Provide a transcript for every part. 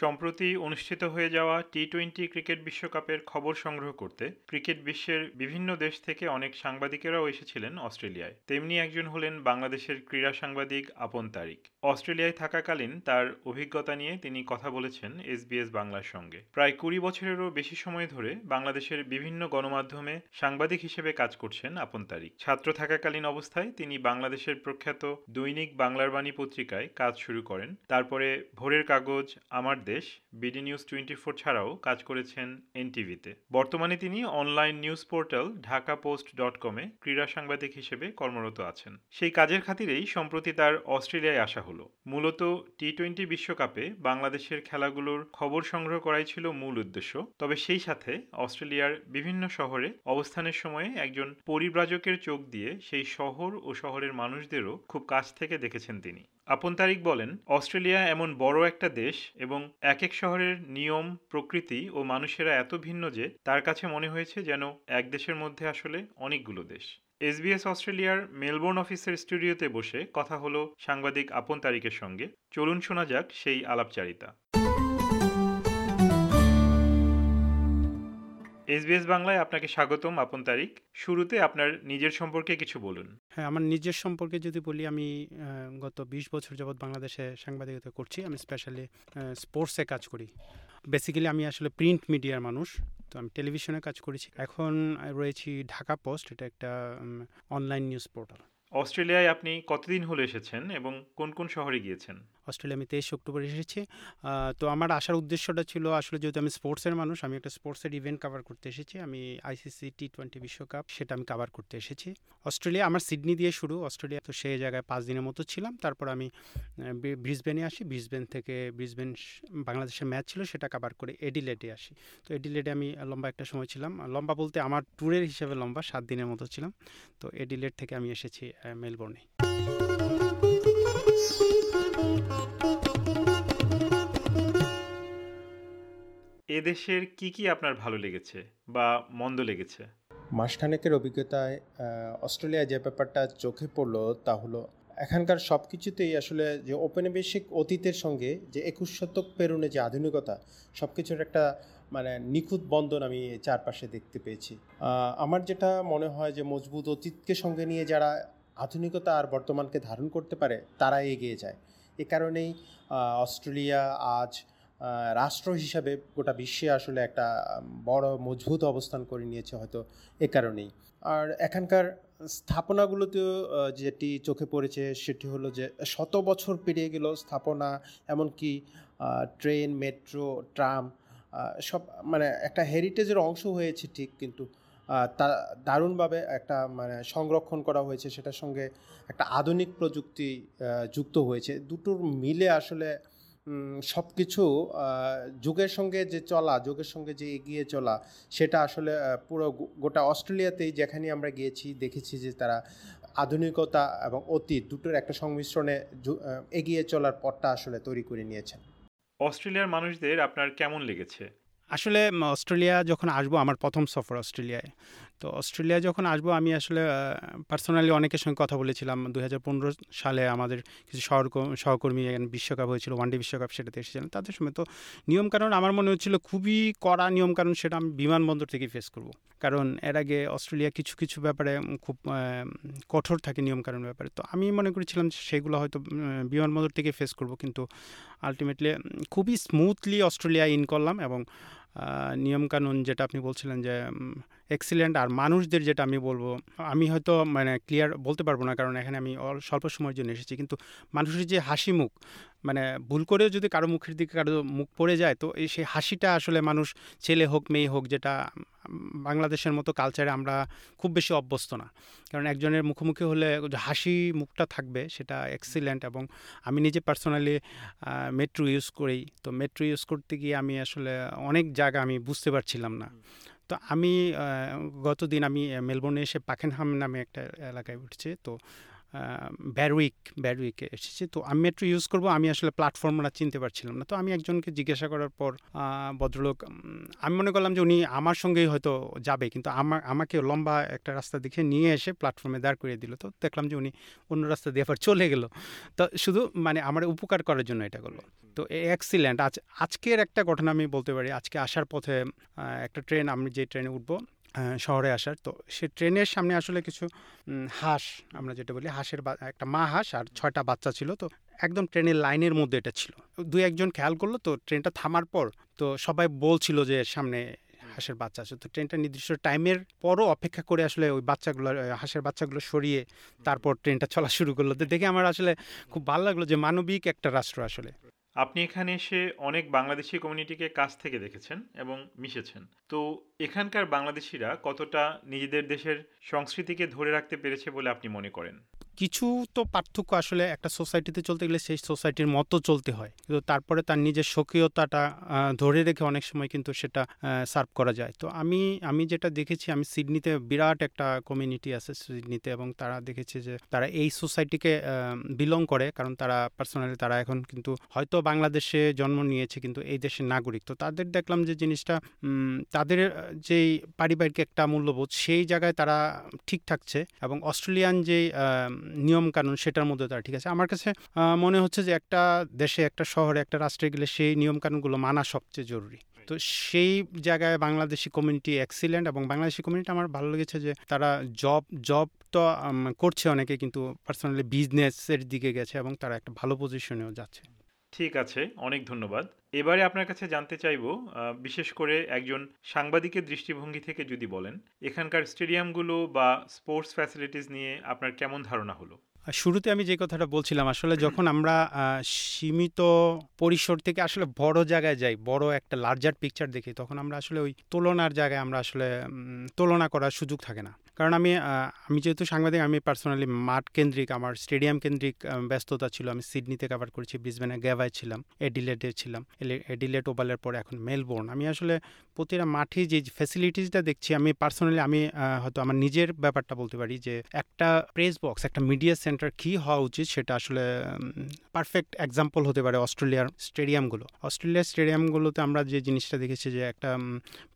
সম্প্রতি অনুষ্ঠিত হয়ে যাওয়া টি টোয়েন্টি ক্রিকেট বিশ্বকাপের খবর সংগ্রহ করতে ক্রিকেট বিশ্বের বিভিন্ন দেশ থেকে অনেক সাংবাদিকেরাও এসেছিলেন অস্ট্রেলিয়ায়। তেমনি একজন হলেন বাংলাদেশের ক্রীড়া সাংবাদিক আপন তারিক। অস্ট্রেলিয়ায় থাকাকালীন তার অভিজ্ঞতা নিয়ে তিনি কথা বলেছেন এসবিএস বাংলার সঙ্গে। প্রায় কুড়ি বছরেরও বেশি সময় ধরে বাংলাদেশের বিভিন্ন গণমাধ্যমে সাংবাদিক হিসেবে কাজ করছেন আপন তারিক। ছাত্র থাকাকালীন অবস্থায় তিনি বাংলাদেশের প্রখ্যাত দৈনিক বাংলার বাণী পত্রিকায় কাজ শুরু করেন। তারপরে ভোরের কাগজ, আমার দেশ বিডি নিউজ টোয়েন্টি ফোর ছাড়াও কাজ করেছেন এনটিভিতে। বর্তমানে তিনি online news portal Dhaka post dot কমে ক্রীড়া সাংবাদিক হিসেবে কর্মরত আছেন। সেই কাজের খাতিরেই সম্প্রতি তার অস্ট্রেলিয়ায় আসা হলো। মূলত টি টোয়েন্টি বিশ্বকাপে বাংলাদেশের খেলাগুলোর খবর সংগ্রহ করাই ছিল মূল উদ্দেশ্য। তবে সেই সাথে অস্ট্রেলিয়ার বিভিন্ন শহরে অবস্থানের সময়ে একজন পরিব্রাজকের চোখ দিয়ে সেই শহর ও শহরের মানুষদেরও খুব কাছ থেকে দেখেছেন তিনি। আপন তারিক বলেন, অস্ট্রেলিয়া এমন বড় একটা দেশ এবং এক এক শহরের নিয়ম, প্রকৃতি ও মানুষেরা এত ভিন্ন যে তার কাছে মনে হয়েছে যেন এক দেশের মধ্যে আসলে অনেকগুলো দেশ। এসবিএস অস্ট্রেলিয়ার মেলবোর্ন অফিসের স্টুডিওতে বসে কথা হলো সাংবাদিক আপন তারিকের সঙ্গে। চলুন শোনা যাক সেই আলাপচারিতা। এসবিএস বাংলায় আপনাকে স্বাগতম আপন তারিক শুরুতে আপনার নিজের সম্পর্কে কিছু বলুন। হ্যাঁ আমার নিজের সম্পর্কে যদি বলি আমি গত বিশ বছর যাবৎ বাংলাদেশে সাংবাদিকতা করছি। আমি স্পেশালি স্পোর্টসে কাজ করি। বেসিক্যালি আমি আসলে প্রিন্ট মিডিয়ার মানুষ তো আমি টেলিভিশনে কাজ করেছি। এখন রয়েছি ঢাকা পোস্ট এটা একটা অনলাইন নিউজ পোর্টাল অস্ট্রেলিয়ায় আপনি কতদিন হলো এসেছেন এবং কোন কোন শহরে গিয়েছেন? অস্ট্রেলিয়া আমি তেইশে অক্টোবর এসেছি। তো আমার আসার উদ্দেশ্যটা ছিল আসলে যেহেতু আমি স্পোর্টসের মানুষ, আমি একটা স্পোর্টসের ইভেন্ট কভার করতে এসেছি। আমি আইসিসি টি টোয়েন্টি বিশ্বকাপ সেটা আমি কভার করতে এসেছি। অস্ট্রেলিয়া আমার সিডনি দিয়ে শুরু, অস্ট্রেলিয়া তো সেই জায়গায় পাঁচ দিনের মতো ছিলাম। তারপর আমি ব্রিসবেনে আসি। ব্রিসবেন থেকে ব্রিসবেন বাংলাদেশের ম্যাচ ছিল সেটা কভার করে এডিলেটে আসি। তো এডিলেটে আমি লম্বা একটা সময় ছিলাম। লম্বা বলতে আমার ট্যুরের হিসেবে লম্বা সাত দিনের মতো ছিলাম। তো এডিলেট থেকে আমি এসেছি মেলবোর্নে এদেশের কি কি আপনার ভালো লেগেছে বা মন্দ লেগেছে? মাসখানেকের অভিজ্ঞতায় আহ, অস্ট্রেলিয়ায় যে ব্যাপারটা চোখে পড়ল তা হলো এখানকার সব কিছুতেই আসলে যে ঔপনিবেশিক অতীতের সঙ্গে যে একুশ শতক পেরোনে যে আধুনিকতা সব কিছুর একটা মানে নিখুঁত বন্ধন আমি চারপাশে দেখতে পেয়েছি। আমার যেটা মনে হয় যে মজবুত অতীতকে সঙ্গে নিয়ে যারা আধুনিকতা আর বর্তমানকে ধারণ করতে পারে তারা এগিয়ে যায়। এ কারণেই অস্ট্রেলিয়া আজ রাষ্ট্র হিসাবে গোটা বিশ্বে আসলে একটা বড় মজবুত অবস্থান করে নিয়েছে হয়তো এ কারণেই। আর এখানকার স্থাপনাগুলোতেও যেটি চোখে পড়েছে সেটি হলো যে শত বছর পেরিয়ে গেল স্থাপনা, এমনকি ট্রেন, মেট্রো, ট্রাম সব মানে একটা হেরিটেজের অংশ হয়েছে ঠিক কিন্তু তা দারুণভাবে একটা মানে সংরক্ষণ করা হয়েছে, সেটার সঙ্গে একটা আধুনিক প্রযুক্তি যুক্ত হয়েছে। দুটোর মিলে আসলে সব কিছু যুগের সঙ্গে যে চলা যুগের সঙ্গে যে এগিয়ে চলা সেটা আসলে পুরো গোটা অস্ট্রেলিয়াতেই যেখানে আমরা গিয়েছি দেখেছি যে তারা আধুনিকতা এবং অতীত দুটোর একটা সংমিশ্রণে এগিয়ে চলার পথটা আসলে তৈরি করে নিয়েছেন। অস্ট্রেলিয়ার মানুষদের আপনার কেমন লেগেছে? আসলে অস্ট্রেলিয়া যখন আসব আমার প্রথম সফর অস্ট্রেলিয়ায়। তো অস্ট্রেলিয়া যখন আসব, আমি আসলে পার্সোনালি অনেকের সঙ্গে কথা বলেছিলাম। দু হাজার পনেরো সালে আমাদের কিছু সহকর্মী বিশ্বকাপ হয়েছিল ওয়ানডে বিশ্বকাপ সেটাতে এসেছিলেন তাদের সময়। তো নিয়মকানুন আমার মনে হচ্ছিল খুবই কড়া নিয়মকানুন, সেটা আমি বিমানবন্দর থেকে ফেস করব। কারণ এর আগে অস্ট্রেলিয়া কিছু কিছু ব্যাপারে খুব কঠোর থাকে নিয়মকানুন ব্যাপারে। তো আমি মনে করেছিলাম সেগুলো হয়তো বিমানবন্দর থেকে ফেস করব। কিন্তু আলটিমেটলি খুবই স্মুথলি অস্ট্রেলিয়া ইন করলাম এবং নিয়মকানুন যেটা আপনি বলছিলেন যে এক্সিলেন্ট আর মানুষদের যেটা আমি বলব, আমি হয়তো মানে ক্লিয়ার বলতে পারব না কারণ এখানে আমি স্বল্প সময়ের জন্য এসেছি, কিন্তু মানুষের যে হাসি মুখ মানে ভুল করেও যদি কারও মুখের দিকে কারও মুখ পড়ে যায়, তো এই সেই হাসিটা আসলে মানুষ ছেলে হোক, মেয়ে হোক, যেটা বাংলাদেশের মতো কালচারে আমরা খুব বেশি অভ্যস্ত না। কারণ একজনের মুখোমুখি হলে হাসি মুখটা থাকবে, সেটা এক্সিলেন্ট এবং আমি নিজে পার্সোনালি মেট্রো ইউজ করি। তো মেট্রো ইউজ করতে গিয়ে আমি আসলে অনেক জায়গা আমি বুঝতে পারছিলাম না। তো আমি গতদিন আমি মেলবোর্নে এসে পাখেনহাম নামে একটা এলাকায় উঠছে। তো ব্যারউইক ব্যারউইকে এসেছি। তো আমি মেট্রো ইউজ করব, আমি আসলে প্ল্যাটফর্মটা চিনতে পারছিলাম না। তো আমি একজনকে জিজ্ঞাসা করার পর ভদ্রলোক আমি মনে করলাম যে উনি আমার সঙ্গেই হয়তো যাবে, কিন্তু আমার আমাকে লম্বা একটা রাস্তা দেখে নিয়ে এসে প্ল্যাটফর্মে দাঁড় করিয়ে দিল। তো দেখলাম যে উনি অন্য রাস্তা দিয়ে আবার চলে গেল। তো শুধু মানে আমার উপকার করার জন্য এটা করল। তো এক্সিলেন্ট আজ, আজকের একটা ঘটনা আমি বলতে পারি। আজকে আসার পথে একটা ট্রেন আমি যে ট্রেনে উঠবো শহরে আসার। তো সে ট্রেনের সামনে আসলে কিছু হাঁস আমরা যেটা বলি হাঁসের একটা মা হাঁস আর ছয়টা বাচ্চা ছিল। তো একদম ট্রেনের লাইনের মধ্যে এটা ছিল। দুই একজন খেয়াল করল তো ট্রেনটা থামার পর তো সবাই বলছিল যে সামনে হাঁসের বাচ্চা আছে। তো ট্রেনটা নির্দিষ্ট টাইমের পরও অপেক্ষা করে আসলে ওই বাচ্চাগুলো হাঁসের বাচ্চাগুলো সরিয়ে তারপর ট্রেনটা চলা শুরু করল। তো দেখে আমার আসলে খুব ভালো লাগল যে মানবিক একটা রাষ্ট্র আসলে। আপনি এখানে এসে অনেক বাংলাদেশি কমিউনিটিকে কাছ থেকে দেখেছেন এবং মিশেছেন। তো এখানকার বাংলাদেশিরা কতটা নিজেদের দেশের সংস্কৃতিকে ধরে রাখতে পেরেছে বলে আপনি মনে করেন? কিছু তো পার্থক্য আসলে একটা সোসাইটিতে চলতে গেলে সেই সোসাইটির মতো চলতে হয়। কিন্তু তারপরে তার নিজের স্বকীয়তাটা ধরে রেখে অনেক সময় কিন্তু সেটা সার্ভ করা যায়। তো আমি আমি যেটা দেখেছি, আমি সিডনিতে বিরাট একটা কমিউনিটি আছে সিডনিতে এবং তারা দেখেছে যে তারা এই সোসাইটিকে বিলং করে। কারণ তারা পার্সোনালি তারা এখন কিন্তু হয়তো বাংলাদেশে জন্ম নিয়েছে কিন্তু এই দেশের নাগরিক। তো তাদের দেখলাম যে জিনিসটা তাদের যেই পারিবারিক একটা মূল্যবোধ, সেই জায়গায় তারা ঠিক থাকছে এবং অস্ট্রেলিয়ান যে নিয়ম কানুন সেটার মধ্যে তারা ঠিক আছে। আমার কাছে মনে হচ্ছে যে একটা দেশে, একটা শহরে, একটা রাষ্ট্রে গেলে সেই নিয়মকানুনগুলো মানা সবচেয়ে জরুরি। তো সেই জায়গায় বাংলাদেশি কমিউনিটি এক্সিলেন্ট এবং বাংলাদেশি কমিউনিটি আমার ভালো লেগেছে যে তারা জব জব তো করছে অনেকে কিন্তু পার্সোনালি বিজনেসের দিকে গেছে এবং তারা একটা ভালো পজিশনেও যাচ্ছে। ঠিক আছে, অনেক ধন্যবাদ। এবারে আপনার কাছে জানতে চাইব বিশেষ করে একজন সাংবাদিকের দৃষ্টিভঙ্গি থেকে যদি বলেন, এখানকার স্টেডিয়ামগুলো বা স্পোর্টস ফ্যাসিলিটিস নিয়ে আপনার কেমন ধারণা হলো? শুরুতে আমি যে কথাটা বলছিলাম, আসলে যখন আমরা সীমিত পরিসর থেকে আসলে বড় জায়গায় যাই, বড় একটা লার্জার পিকচার দেখি, তখন আমরা আসলে ওই তুলনার জায়গায় আমরা আসলে তুলনা করার সুযোগ থাকে না। কারণ আমি আমি যেহেতু সাংবাদিক, আমি পার্সোনালি মাঠ কেন্দ্রিক আমার স্টেডিয়াম কেন্দ্রিক ব্যস্ততা ছিল। আমি সিডনিতে কভার করেছি, ব্রিসবেনে গ্যাভায় ছিলাম এডিলেটে ছিলাম। এডিলেট ওভালের পরে এখন মেলবোর্ন আমি আসলে প্রতিটা মাঠে যে ফ্যাসিলিটিসটা দেখছি, আমি পার্সোনালি আমি হয়তো আমার নিজের ব্যাপারটা বলতে পারি যে, একটা প্রেস বক্স একটা মিডিয়া সেন্টার কী হওয়া উচিত সেটা আসলে পারফেক্ট এক্সাম্পল হতে পারে অস্ট্রেলিয়ার স্টেডিয়ামগুলো অস্ট্রেলিয়ার স্টেডিয়ামগুলোতে আমরা যে জিনিসটা দেখেছি যে, একটা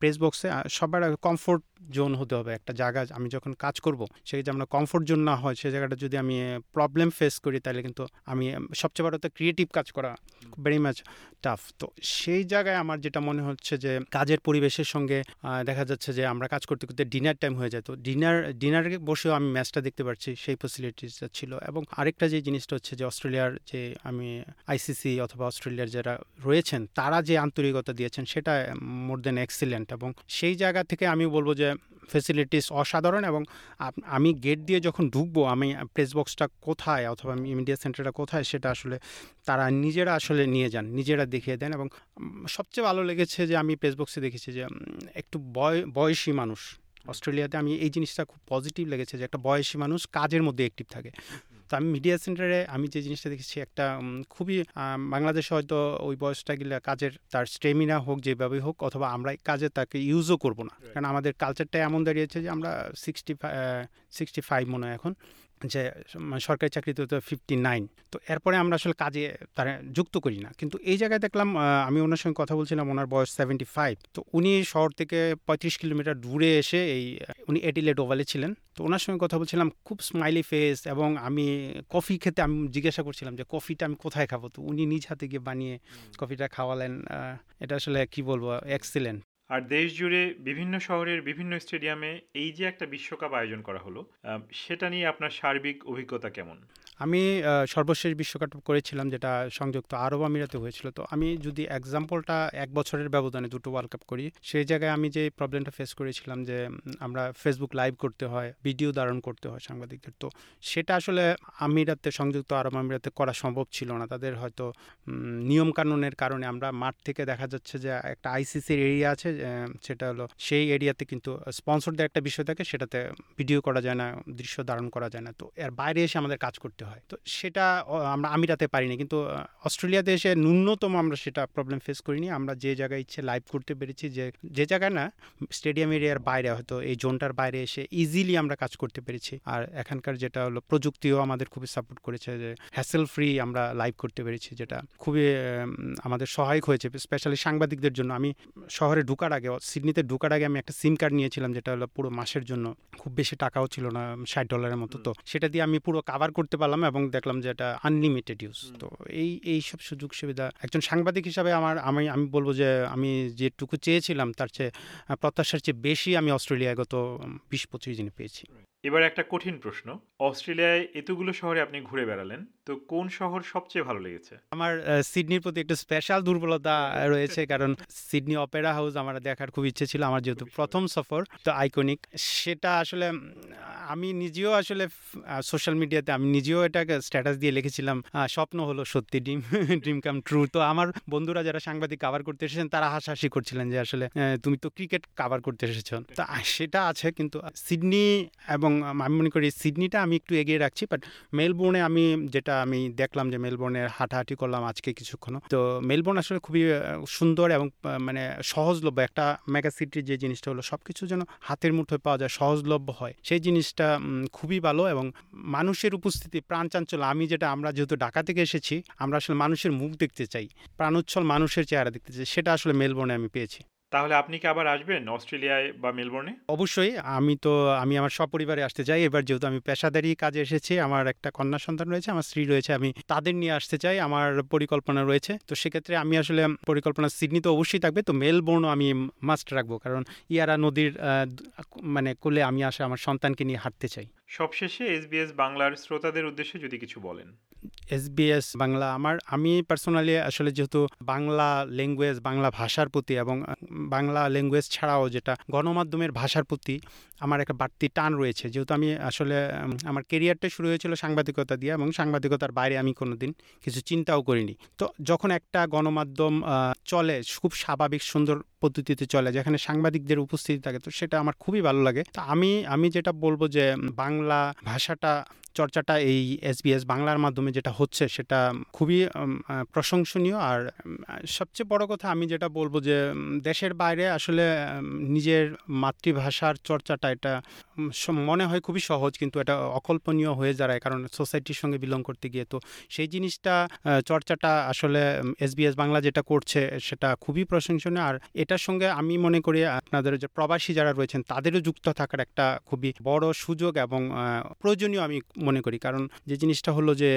প্রেস বক্সে সবার কমফোর্ট জোন হতে হবে, একটা জায়গা আমি যখন কাজ করব সেই যে আমরা কমফোর্ট জোন না হয় সেই জায়গাটা যদি আমি প্রবলেম ফেস করি, তাহলে কিন্তু আমি সবচেয়ে বড় তো ক্রিয়েটিভ কাজ করা ভেরি মাচ টাফ তো সেই জায়গায় আমার যেটা মনে হচ্ছে যে, কাজের পরিবেশের সঙ্গে দেখা যাচ্ছে যে, আমরা কাজ করতে করতে ডিনার টাইম হয়ে যেত ডিনার ডিনারে বসেও আমি ম্যাচটা দেখতে পারছি, সেই ফেসিলিটিসটা ছিল। এবং আরেকটা যে জিনিসটা হচ্ছে যে, অস্ট্রেলিয়ার যে, আমি আইসিসি অথবা অস্ট্রেলিয়ার যারা রয়েছেন, তারা যে আন্তরিকতা দিয়েছেন, সেটা মোর দেন এক্সিলেন্ট এবং সেই জায়গা থেকে আমি বলব যে ফেসিলিটিস অসাধারণ এবং আমি গেট দিয়ে যখন ঢুকবো, আমি প্রেস বক্সটা কোথায় অথবা মিডিয়া সেন্টারটা কোথায় সেটা আসলে তারা নিজেরা আসলে নিয়ে যান, নিজেরা দেখিয়ে দেন এবং সবচেয়ে ভালো লেগেছে যে আমি প্রেস বক্সে দেখেছি যে একটু বয়, বয়সী মানুষ। অস্ট্রেলিয়াতে আমি এই জিনিসটা খুব পজিটিভ লেগেছে যে একটা বয়সী মানুষ কাজের মধ্যে অ্যাক্টিভ থাকে। তো আমি মিডিয়া সেন্টারে আমি যে জিনিসটা দেখেছি একটা খুবই বাংলাদেশে হয়তো ওই বয়সটা গেলে কাজের তার স্টেমিনা হোক যেভাবে হোক অথবা আমরা কাজে তাকে ইউজও করব না। কারণ আমাদের কালচারটা এমন দাঁড়িয়েছে যে আমরা সিক্সটি সিক্সটি ফাইভ মনে হয় এখন। যে মানে সরকারি চাকরিতে তো ফিফটি নাইন তো এরপরে আমরা আসলে কাজে তারা যুক্ত করি না। কিন্তু এই জায়গায় দেখলাম আমি ওনার সঙ্গে কথা বলছিলাম ওনার বয়স সেভেন্টি ফাইভ তো উনি শহর থেকে পঁয়ত্রিশ কিলোমিটার দূরে এসে এই উনি এডিলেট ওভালে ছিলেন। তো ওনার সঙ্গে কথা বলছিলাম খুব স্মাইলি ফেস এবং আমি কফি খেতে আমি জিজ্ঞাসা করছিলাম যে কফিটা আমি কোথায় খাব? তো উনি নিজ হাতে গিয়ে বানিয়ে কফিটা খাওয়ালেন এটা আসলে কি বলব এক্সিলেন্ট আর দেশ জুড়ে বিভিন্ন শহরের বিভিন্ন স্টেডিয়ামে এই যে একটা বিশ্বকাপ আয়োজন করা হলো সেটা নিয়ে আপনার সার্বিক অভিজ্ঞতা কেমন? আমি সর্বশেষ বিশ্বকাপ করেছিলাম যেটা সংযুক্ত আরব আমিরাতে হয়েছিল। তো আমি যদি এক্সাম্পলটা এক বছরের ব্যবধানে দুটো ওয়ার্ল্ড কাপ করি সেই জায়গায় আমি যে প্রবলেমটা ফেস করেছিলাম যে আমরা ফেসবুক লাইভ করতে হয় ভিডিও ধারণ করতে হয় সাংবাদিকদের তো সেটা আসলে আমিরাতে সংযুক্ত আরব আমিরাতে করা সম্ভব ছিল না। তাদের হয়তো উম, নিয়মকানুনের কারণে আমরা মাঠ থেকে দেখা যাচ্ছে যে একটা আইসিসির এরিয়া আছে সেটা হলো সেই এরিয়াতে কিন্তু স্পন্সরদের একটা বিষয় থাকে সেটাতে ভিডিও করা যায় না দৃশ্য ধারণ করা যায় না। তো এর বাইরে এসে আমাদের কাজ করতে হয়। হয়। তো সেটা আমরা আমিরাতে পারিনি। কিন্তু অস্ট্রেলিয়াতে এসে ন্যূনতম আমরা সেটা প্রবলেম ফেস করিনি। আমরা যে জায়গায় ইচ্ছে লাইভ করতে পেরেছি যে যে জায়গায় না স্টেডিয়াম এরিয়ার বাইরে হয়তো এই জোনটার বাইরে এসে ইজিলি আমরা কাজ করতে পেরেছি। আর এখানকার যেটা হলো প্রযুক্তিও আমাদের খুবই সাপোর্ট করেছে যে হ্যাসেল ফ্রি আমরা লাইভ করতে পেরেছি যেটা খুবই আমাদের সহায়ক হয়েছে স্পেশালি সাংবাদিকদের জন্য। আমি শহরে ঢুকার আগে সিডনিতে ঢুকার আগে আমি একটা সিম কার্ড নিয়েছিলাম যেটা হলো পুরো মাসের জন্য। খুব বেশি টাকাও ছিল না ষাট ডলারের মতো। তো সেটা দিয়ে আমি পুরো কাভার করতে পারলাম। এবং দেখলাম যে এটা আনলিমিটেড ইউজ তো এই এই সব সুযোগ সুবিধা একজন সাংবাদিক হিসাবে আমার আমি আমি বলব যে আমি যেটুকু চেয়েছিলাম তার চেয়ে প্রত্যাশার চেয়ে বেশি আমি অস্ট্রেলিয়ায় গত বিশ পঁচিশ দিনে পেয়েছি। এবার একটা কঠিন প্রশ্ন। অস্ট্রেলিয়ায় এতগুলো শহরে আপনি ঘুরে বেড়ালেন তো কোন শহর সবচেয়ে ভালো লেগেছে? আমার সিডনির প্রতি একটা স্পেশাল দুর্বলতা রয়েছে কারণ সিডনি অপেরা হাউস আমার দেখার খুব ইচ্ছে ছিল আমার যেহেতু প্রথম সফর তো আইকনিক সেটা আসলে আমি নিজেও আসলে সোশ্যাল মিডিয়াতে আমি নিজেও এটাকে স্ট্যাটাস দিয়ে লিখেছিলাম স্বপ্ন হলো সত্যি ড্রিম ড্রিম কাম ট্রু তো আমার বন্ধুরা যারা সাংবাদিক কাভার করতে এসেছেন তারা হাসাহাসি করছিলেন যে আসলে তুমি তো ক্রিকেট কাভার করতে এসেছ। তা সেটা আছে কিন্তু সিডনি এবং আমি মনে করি সিডনিটা আমি একটু এগিয়ে রাখছি বাট মেলবোর্নে আমি যেটা আমি দেখলাম যে মেলবোর্নের হাঁটাহাঁটি করলাম আজকে কিছুক্ষণ তো মেলবোর্ন আসলে খুবই সুন্দর এবং মানে সহজলভ্য একটা মেগা সিটির যে জিনিসটা হলো সব কিছু যেন হাতের মুঠোয় পাওয়া যায়, সহজলভ্য হয়। সেই জিনিসটা খুবই ভালো এবং মানুষের উপস্থিতি, প্রাণচাঞ্চল্য, আমি যেটা আমরা যেহেতু ঢাকা থেকে এসেছি, আমরা আসলে মানুষের মুখ দেখতে চাই, প্রাণোচ্ছল মানুষের চেহারা দেখতে চাই, সেটা আসলে মেলবোর্নে আমি পেয়েছি। তাহলে আপনি কি আবার আসবেন অস্ট্রেলিয়ায় বা মেলবোর্নে? অবশ্যই আমি তো আমি আমার সপরিবারে আসতে চাই। এবার যেহেতু আমি পেশাদারি কাজে এসেছি আমার একটা কন্যা সন্তান রয়েছে আমার স্ত্রী রয়েছে আমি তাদের নিয়ে আসতে চাই আমার পরিকল্পনা রয়েছে। তো সেক্ষেত্রে আমি আসলে পরিকল্পনা সিডনি তো অবশ্যই থাকবে তো মেলবোর্নও আমি মাস্ট রাখব কারণ ইয়ারা নদীর মানে কোলে আমি আসে আমার সন্তানকে নিয়ে হাঁটতে চাই। সবশেষে এসবিএস বাংলার শ্রোতাদের উদ্দেশ্যে যদি কিছু বলেন। এসবিএস বাংলা। আমার, আমি পার্সোনালি আসলে যেহেতু বাংলা ল্যাঙ্গুয়েজ বাংলা ভাষার প্রতি এবং বাংলা ল্যাঙ্গুয়েজ ছাড়াও যেটা গণমাধ্যমের ভাষার প্রতি আমার একটা বাড়তি টান রয়েছে। যেহেতু আমি আসলে আমার কেরিয়ারটা শুরু হয়েছিল সাংবাদিকতা দিয়ে এবং সাংবাদিকতার বাইরে আমি কোনো দিন কিছু চিন্তাও করিনি। তো যখন একটা গণমাধ্যম চলে, খুব স্বাভাবিক, সুন্দর পদ্ধতিতে চলে যেখানে সাংবাদিকদের উপস্থিতি থাকে, তো সেটা আমার খুবই ভালো লাগে। তো আমি আমি যেটা বলব যে বাংলা ভাষাটা, চর্চাটা এই এসবিএস বাংলার মাধ্যমে যেটা হচ্ছে, সেটা খুবই প্রশংসনীয়। আর সবচেয়ে বড় কথা আমি যেটা বলব যে দেশের বাইরে আসলে নিজের মাতৃভাষার চর্চাটা এটা মনে হয় খুবই সহজ, কিন্তু এটা অকল্পনীয় হয়ে দাঁড়ায়, কারণ সোসাইটির সঙ্গে বিলং করতে গিয়ে। তো সেই জিনিসটা চর্চাটা আসলে এসবিএস বাংলা যেটা করছে, সেটা খুবই প্রশংসনীয়। আর এটার সঙ্গে আমি মনে করি আপনাদের যে প্রবাসী যারা রয়েছেন তাদেরও যুক্ত থাকার একটা খুবই বড় সুযোগ এবং প্রয়োজনীয় আমি মনে করি। কারণ যে জিনিসটা হলো যে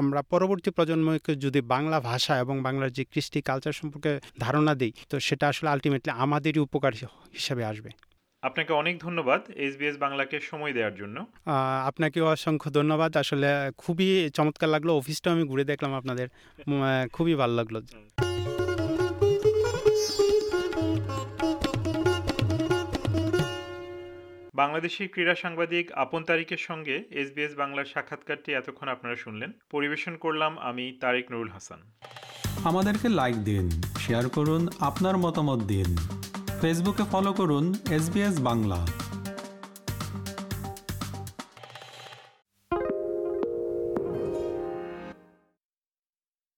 আমরা পরবর্তী প্রজন্মকে যদি বাংলা ভাষা এবং বাংলার যে কৃষ্টি কালচার সম্পর্কে ধারণা দিই তো সেটা আসলে আলটিমেটলি আমাদেরই উপকার হিসাবে আসবে। আপনাকে অনেক ধন্যবাদ এসবিএস বাংলাকে সময় দেওয়ার জন্য। আপনাকেও অসংখ্য ধন্যবাদ। আসলে খুবই চমৎকার লাগল। অফিসটাও আমি ঘুরে দেখলাম আপনাদের। খুবই ভালো লাগল। বাংলাদেশি ক্রীড়া সাংবাদিক আপন তারিকের সঙ্গে এসবিএস বাংলার সাক্ষাৎকারটি এতক্ষণ আপনারা শুনলেন। পরিবেশন করলাম আমি তারেক নুরুল হাসান। আমাদেরকে লাইক দিন শেয়ার করুন, আপনার মতামত দিন। ফেসবুকে ফলো করুন এস বাংলা।